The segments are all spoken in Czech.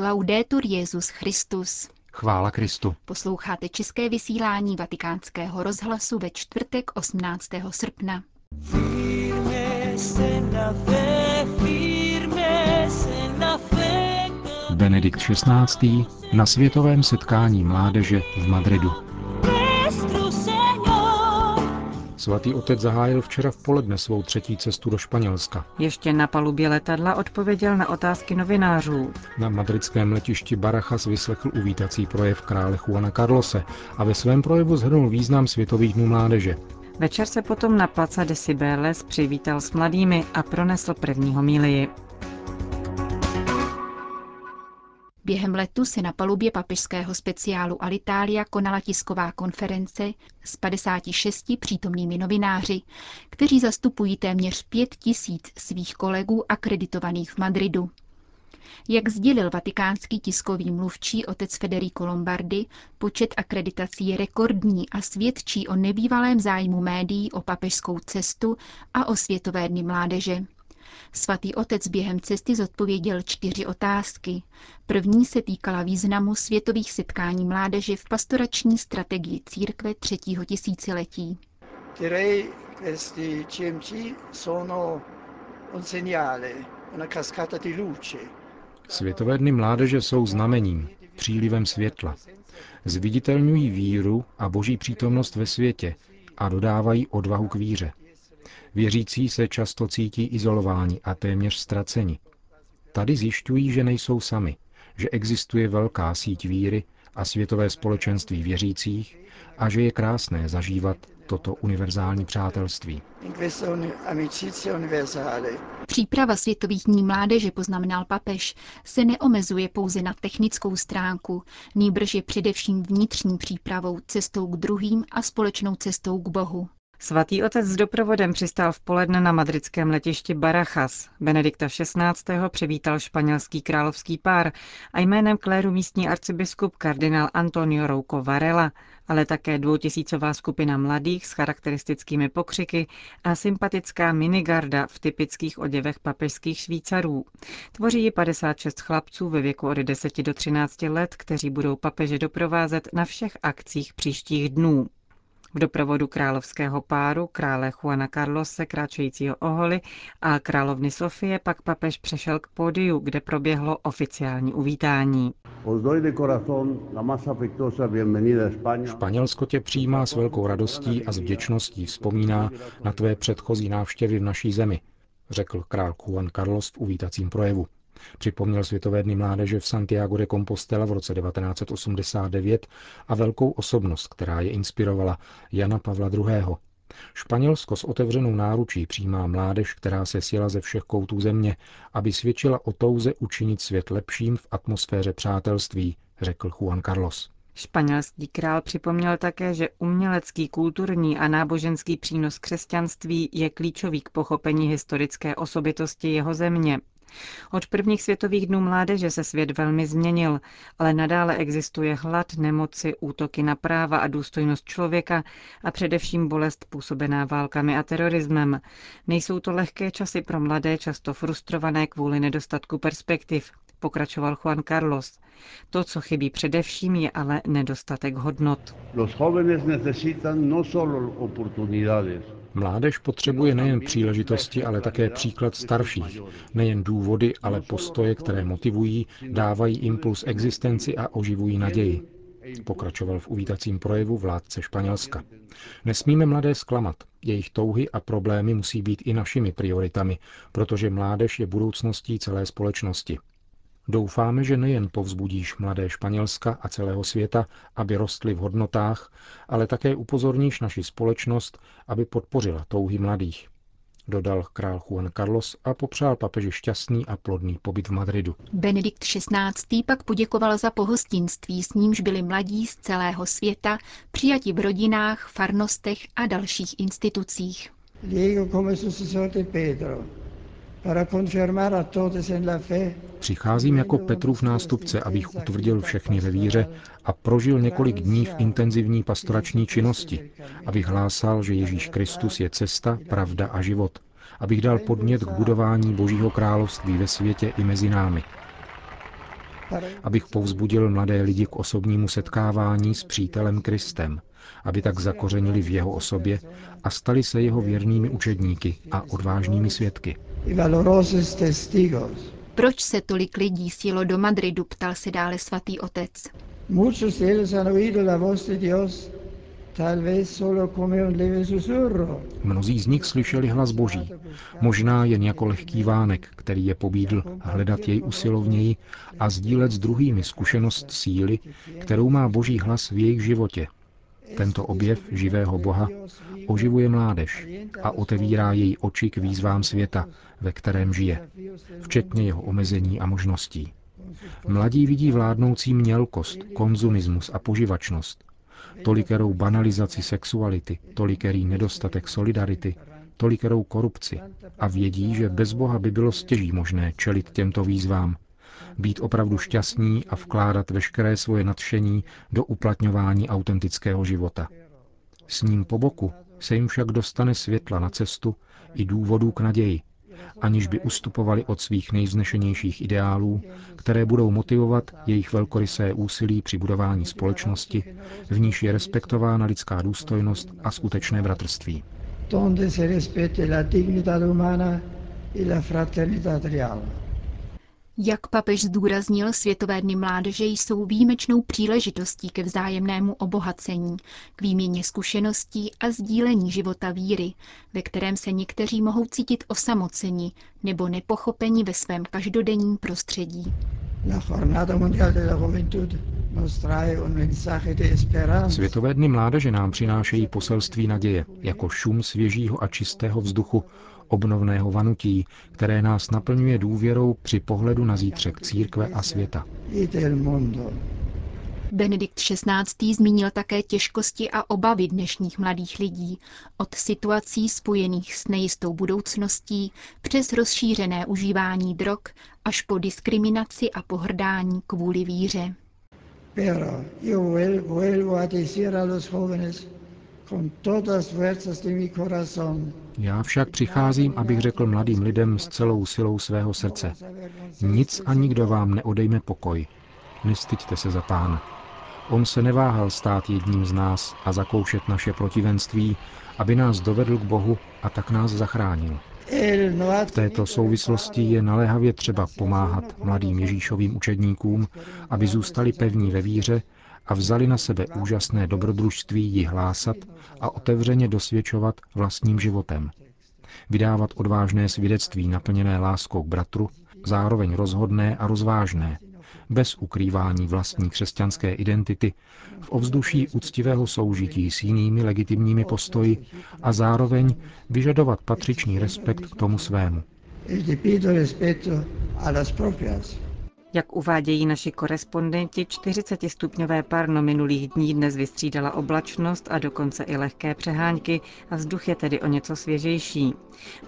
Laudetur Jezus Christus. Chvála Kristu. Posloucháte české vysílání Vatikánského rozhlasu ve čtvrtek 18. srpna. Benedikt XVI. na světovém setkání mládeže v Madridu. Svatý otec zahájil včera v poledne svou třetí cestu do Španělska. Ještě na palubě letadla odpověděl na otázky novinářů. Na madridském letišti Barajas vyslechl uvítací projev krále Juana Carlose a ve svém projevu zhrnul význam Světových dnů mládeže. Večer se potom na Plaza de Cibeles přivítal s mladými a pronesl první homílii. Během letu se na palubě papežského speciálu Alitalia konala tisková konference s 56 přítomnými novináři, kteří zastupují téměř pět tisíc svých kolegů akreditovaných v Madridu. Jak sdělil vatikánský tiskový mluvčí otec Federico Lombardi, počet akreditací je rekordní a svědčí o nebývalém zájmu médií o papežskou cestu a o světové dny mládeže. Svatý otec během cesty zodpověděl čtyři otázky. První se týkala významu světových setkání mládeže v pastorační strategii církve třetího tisíciletí. Světové dny mládeže jsou znamením, přílivem světla. Zviditelňují víru a boží přítomnost ve světě a dodávají odvahu k víře. Věřící se často cítí izolováni a téměř ztraceni. Tady zjišťují, že nejsou sami, že existuje velká síť víry a světové společenství věřících a že je krásné zažívat toto univerzální přátelství. Příprava světových dní mládeže, poznamenal papež, se neomezuje pouze na technickou stránku, nýbrž je především vnitřní přípravou, cestou k druhým a společnou cestou k Bohu. Svatý otec s doprovodem přistál v poledne na madridském letišti Barajas. Benedikta XVI. přivítal španělský královský pár a jménem kléru místní arcibiskup kardinál Antonio Rouco Varela, ale také dvoutisícová skupina mladých s charakteristickými pokřiky a sympatická minigarda v typických oděvech papežských Švýcarů. Tvoří ji 56 chlapců ve věku od 10 do 13 let, kteří budou papeže doprovázet na všech akcích příštích dnů. V doprovodu královského páru, krále Juana Carlose, kráčejícího oholi a královny Sofie pak papež přešel k pódiu, kde proběhlo oficiální uvítání. Španělsko tě přijímá s velkou radostí a s vděčností vzpomíná na tvé předchozí návštěvy v naší zemi, řekl král Juan Carlos v uvítacím projevu. Připomněl Světové dny mládeže v Santiago de Compostela v roce 1989 a velkou osobnost, která je inspirovala, Jana Pavla II. Španělsko s otevřenou náručí přijímá mládež, která se sjela ze všech koutů země, aby svědčila o touze učinit svět lepším v atmosféře přátelství, řekl Juan Carlos. Španělský král připomněl také, že umělecký, kulturní a náboženský přínos křesťanství je klíčový k pochopení historické osobitosti jeho země. Od prvních světových dnů mládeže se svět velmi změnil, ale nadále existuje hlad, nemoci, útoky na práva a důstojnost člověka a především bolest působená válkami a terorismem. Nejsou to lehké časy pro mladé, často frustrované kvůli nedostatku perspektiv, pokračoval Juan Carlos. To, co chybí především, je ale nedostatek hodnot. Los jóvenes necesitan no solo oportunidades, Mládež potřebuje nejen příležitosti, ale také příklad starších, nejen důvody, ale postoje, které motivují, dávají impuls existenci a oživují naději. Pokračoval v uvítacím projevu vládce Španělska. Nesmíme mladé zklamat. Jejich touhy a problémy musí být i našimi prioritami, protože mládež je budoucností celé společnosti. Doufáme, že nejen povzbudíš mladé Španělska a celého světa, aby rostly v hodnotách, ale také upozorníš naši společnost, aby podpořila touhy mladých. Dodal král Juan Carlos a popřál papeži šťastný a plodný pobyt v Madridu. Benedikt XVI. pak poděkoval za pohostinství, s nímž byli mladí z celého světa přijati v rodinách, farnostech a dalších institucích. Diego come successore Pedro, Přicházím jako Petrův nástupce, abych utvrdil všechny ve víře a prožil několik dní v intenzivní pastorační činnosti, abych hlásal, že Ježíš Kristus je cesta, pravda a život, abych dal podnět k budování Božího království ve světě i mezi námi. Abych povzbudil mladé lidi k osobnímu setkávání s přítelem Kristem, aby tak zakořenili v jeho osobě a stali se jeho věrnými učedníky a odvážnými svědky. Proč se tolik lidí sjelo do Madridu, ptal se dále svatý otec. Mnozí z nich slyšeli hlas Boží, možná jen jako lehký vánek, který je pobídl hledat jej usilovněji a sdílet s druhými zkušenost síly, kterou má Boží hlas v jejich životě. Tento objev živého Boha oživuje mládež a otevírá její oči k výzvám světa, ve kterém žije, včetně jeho omezení a možností. Mladí vidí vládnoucí mělkost, konzumismus a poživačnost, tolikerou banalizaci sexuality, tolikerý nedostatek solidarity, tolikerou korupci. A vědí, že bez Boha by bylo stěží možné čelit těmto výzvám, být opravdu šťastní a vkládat veškeré svoje nadšení do uplatňování autentického života. S ním po boku se jim však dostane světla na cestu i důvodů k naději, aniž by ustupovali od svých nejvznešenějších ideálů, které budou motivovat jejich velkorysé úsilí při budování společnosti, v níž je respektována lidská důstojnost a skutečné bratrství. Donde se respete la dignità umana e la fraternità reale. Jak papež zdůraznil, Světové dny mládeže jsou výjimečnou příležitostí ke vzájemnému obohacení, k výměně zkušeností a sdílení života víry, ve kterém se někteří mohou cítit osamoceni nebo nepochopeni ve svém každodenním prostředí. Světové dny mládeže nám přinášejí poselství naděje, jako šum svěžího a čistého vzduchu, obnovného vanutí, které nás naplňuje důvěrou při pohledu na zítřek církve a světa. Benedikt XVI. zmínil také těžkosti a obavy dnešních mladých lidí, od situací spojených s nejistou budoucností přes rozšířené užívání drog až po diskriminaci a pohrdání kvůli víře. Pero yo vuelvo a decir a los jóvenes já však přicházím, abych řekl mladým lidem s celou silou svého srdce. Nic a nikdo vám neodejme pokoj. Nestyďte se za pána. On se neváhal stát jedním z nás a zakoušet naše protivenství, aby nás dovedl k Bohu a tak nás zachránil. V této souvislosti je naléhavě třeba pomáhat mladým Ježíšovým učedníkům, aby zůstali pevní ve víře a vzali na sebe úžasné dobrodružství ji hlásat a otevřeně dosvědčovat vlastním životem. Vydávat odvážné svědectví naplněné láskou k bratru, zároveň rozhodné a rozvážné, bez ukrývání vlastní křesťanské identity, v ovzduší úctivého soužití s jinými legitimními postoji a zároveň vyžadovat patřičný respekt k tomu svému. Jak uvádějí naši korespondenti, 40-stupňové parno minulých dní dnes vystřídala oblačnost a dokonce i lehké přehánky a vzduch je tedy o něco svěžejší.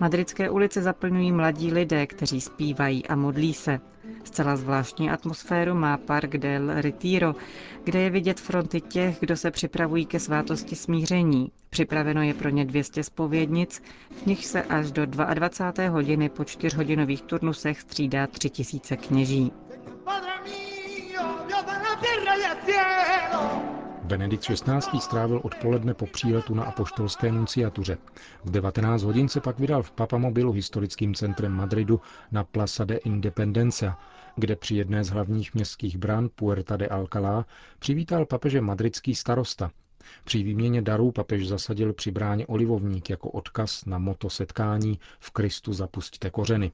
Madridské ulice zaplňují mladí lidé, kteří zpívají a modlí se. Zcela zvláštní atmosféru má Park del Retiro, kde je vidět fronty těch, kdo se připravují ke svátosti smíření. Připraveno je pro ně 200 spovědnic, v nich se až do 22. hodiny po čtyřhodinových turnusech střídá 3000 kněží. Benedikt XVI. strávil odpoledne po příletu na apoštolské nunciatuře. V 19 hodin se pak vydal v papamobilu historickým centrem Madridu na Plaza de Independencia, kde při jedné z hlavních městských bran Puerta de Alcalá přivítal papeže madridský starosta. Při výměně darů papež zasadil při bráně olivovník jako odkaz na moto setkání v Kristu zapustíte kořeny.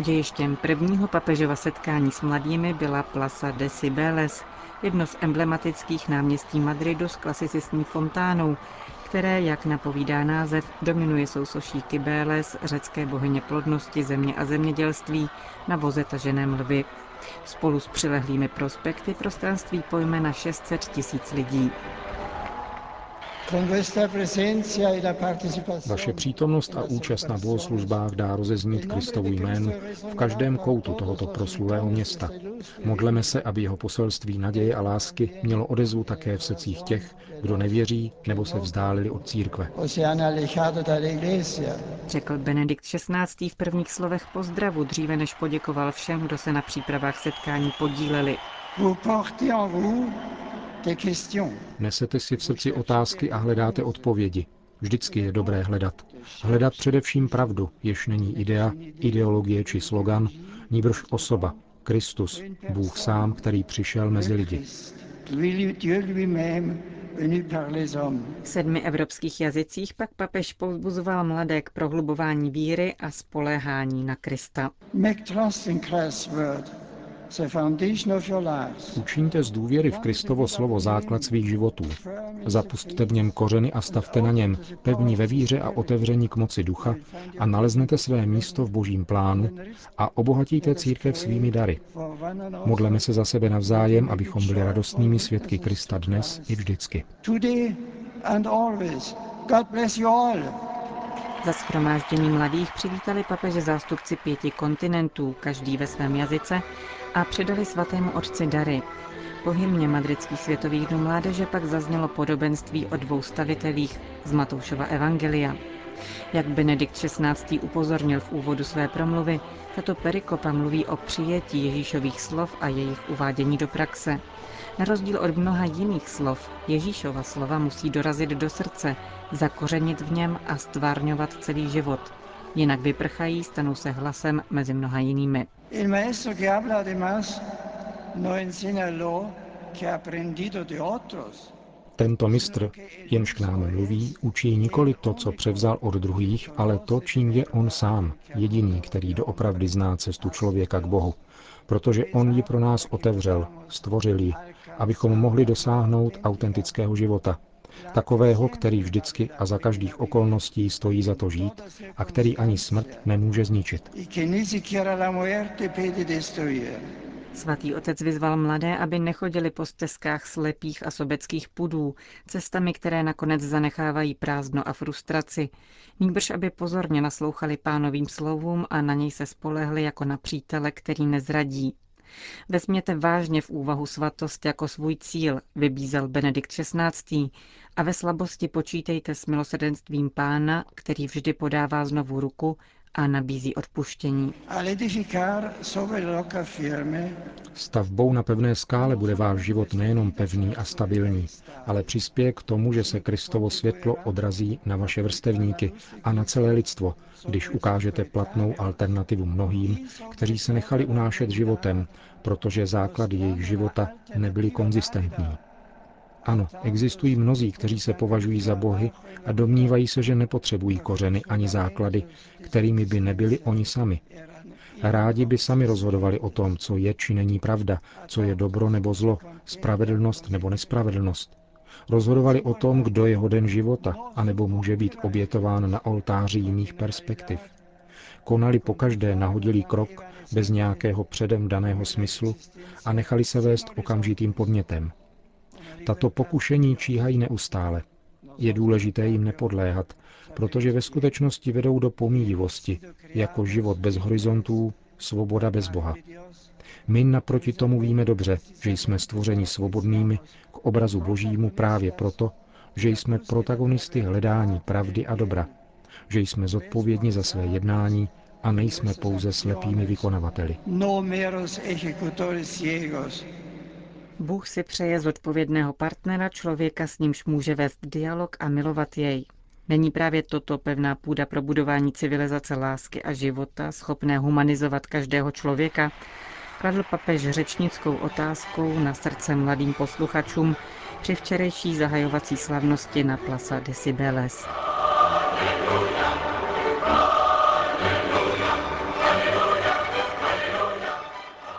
Dějištěm prvního papežova setkání s mladými byla Plaza de Cibeles, jedno z emblematických náměstí Madridu s klasicistní fontánou, které, jak napovídá název, dominuje sousoší Kybéles, řecké bohyně plodnosti, země a zemědělství, na voze taženém lvy. Spolu s přilehlými prospekty prostranství pojme na 600 tisíc lidí. Vaše přítomnost a účast na bohoslužbách dá rozeznít Kristovu jménu v každém koutu tohoto proslulého města. Modleme se, aby jeho poselství naděje a lásky mělo odezvu také v srdcích těch, kdo nevěří nebo se vzdálili od církve. Řekl Benedikt XVI. v prvních slovech pozdravu, dříve než poděkoval všem, kdo se na přípravách setkání podíleli. Nesete si v srdci otázky a hledáte odpovědi. Vždycky je dobré hledat. Hledat především pravdu, jež není idea, ideologie či slogan, níbrž osoba, Kristus, Bůh sám, který přišel mezi lidi. V sedmi evropských jazycích pak papež povzbuzoval mladé k prohlubování víry a spoléhání na Krista. Učiňte z důvěry v Kristovo slovo základ svých životů. Zapustte v něm kořeny a stavte na něm, pevní ve víře a otevření k moci ducha a naleznete své místo v božím plánu a obohatíte církev svými dary. Modleme se za sebe navzájem, abychom byli radostnými svědky Krista dnes i vždycky. Za schromáždění mladých přivítali papeže zástupci pěti kontinentů, každý ve svém jazyce, a předali svatému otci dary. Po hymně Madridských světových dnů mládeže pak zaznělo podobenství o dvou stavitelích z Matoušova Evangelia. Jak Benedikt XVI. upozornil v úvodu své promluvy, tato perikopa mluví o přijetí Ježíšových slov a jejich uvádění do praxe. Na rozdíl od mnoha jiných slov, Ježíšova slova musí dorazit do srdce, zakořenit v něm a stvárňovat celý život. Jinak vyprchají, stanou se hlasem mezi mnoha jinými. Il maestro che habla además no enseña lo que ha aprendido de otros. Tento mistr, jenž k nám mluví, učí nikoli to, co převzal od druhých, ale to, čím je on sám, jediný, který doopravdy zná cestu člověka k Bohu, protože on ji pro nás otevřel, stvořil ji, abychom mohli dosáhnout autentického života, takového, který vždycky a za každých okolností stojí za to žít a který ani smrt nemůže zničit. Svatý otec vyzval mladé, aby nechodili po stezkách slepých a sobeckých pudů, cestami, které nakonec zanechávají prázdno a frustraci, nýbrž aby pozorně naslouchali pánovým slovům a na něj se spolehli jako na přítele, který nezradí. Vezměte vážně v úvahu svatost jako svůj cíl, vybízel Benedikt XVI. A ve slabosti počítejte s milosrdenstvím pána, který vždy podává znovu ruku a nabízí odpuštění. Stavbou na pevné skále bude váš život nejenom pevný a stabilní, ale přispěje k tomu, že se Kristovo světlo odrazí na vaše vrstevníky a na celé lidstvo, když ukážete platnou alternativu mnohým, kteří se nechali unášet životem, protože základy jejich života nebyly konzistentní. Ano, existují mnozí, kteří se považují za bohy a domnívají se, že nepotřebují kořeny ani základy, kterými by nebyli oni sami. Rádi by sami rozhodovali o tom, co je či není pravda, co je dobro nebo zlo, spravedlnost nebo nespravedlnost. Rozhodovali o tom, kdo je hoden života, anebo může být obětován na oltáři jiných perspektiv. Konali pokaždé nahodilý krok bez nějakého předem daného smyslu a nechali se vést okamžitým podnětem – tato pokušení číhají neustále. Je důležité jim nepodléhat, protože ve skutečnosti vedou do pomíjivosti, jako život bez horizontů, svoboda bez Boha. My naproti tomu víme dobře, že jsme stvořeni svobodnými k obrazu Božímu právě proto, že jsme protagonisty hledání pravdy a dobra, že jsme zodpovědni za své jednání a nejsme pouze slepými vykonavateli. Bůh si přeje zodpovědného partnera, člověka s nímž může vést dialog a milovat jej. Není právě toto pevná půda pro budování civilizace lásky a života, schopné humanizovat každého člověka? Kladl papež řečnickou otázkou na srdce mladým posluchačům při včerejší zahajovací slavnosti na Plaza de Cibeles.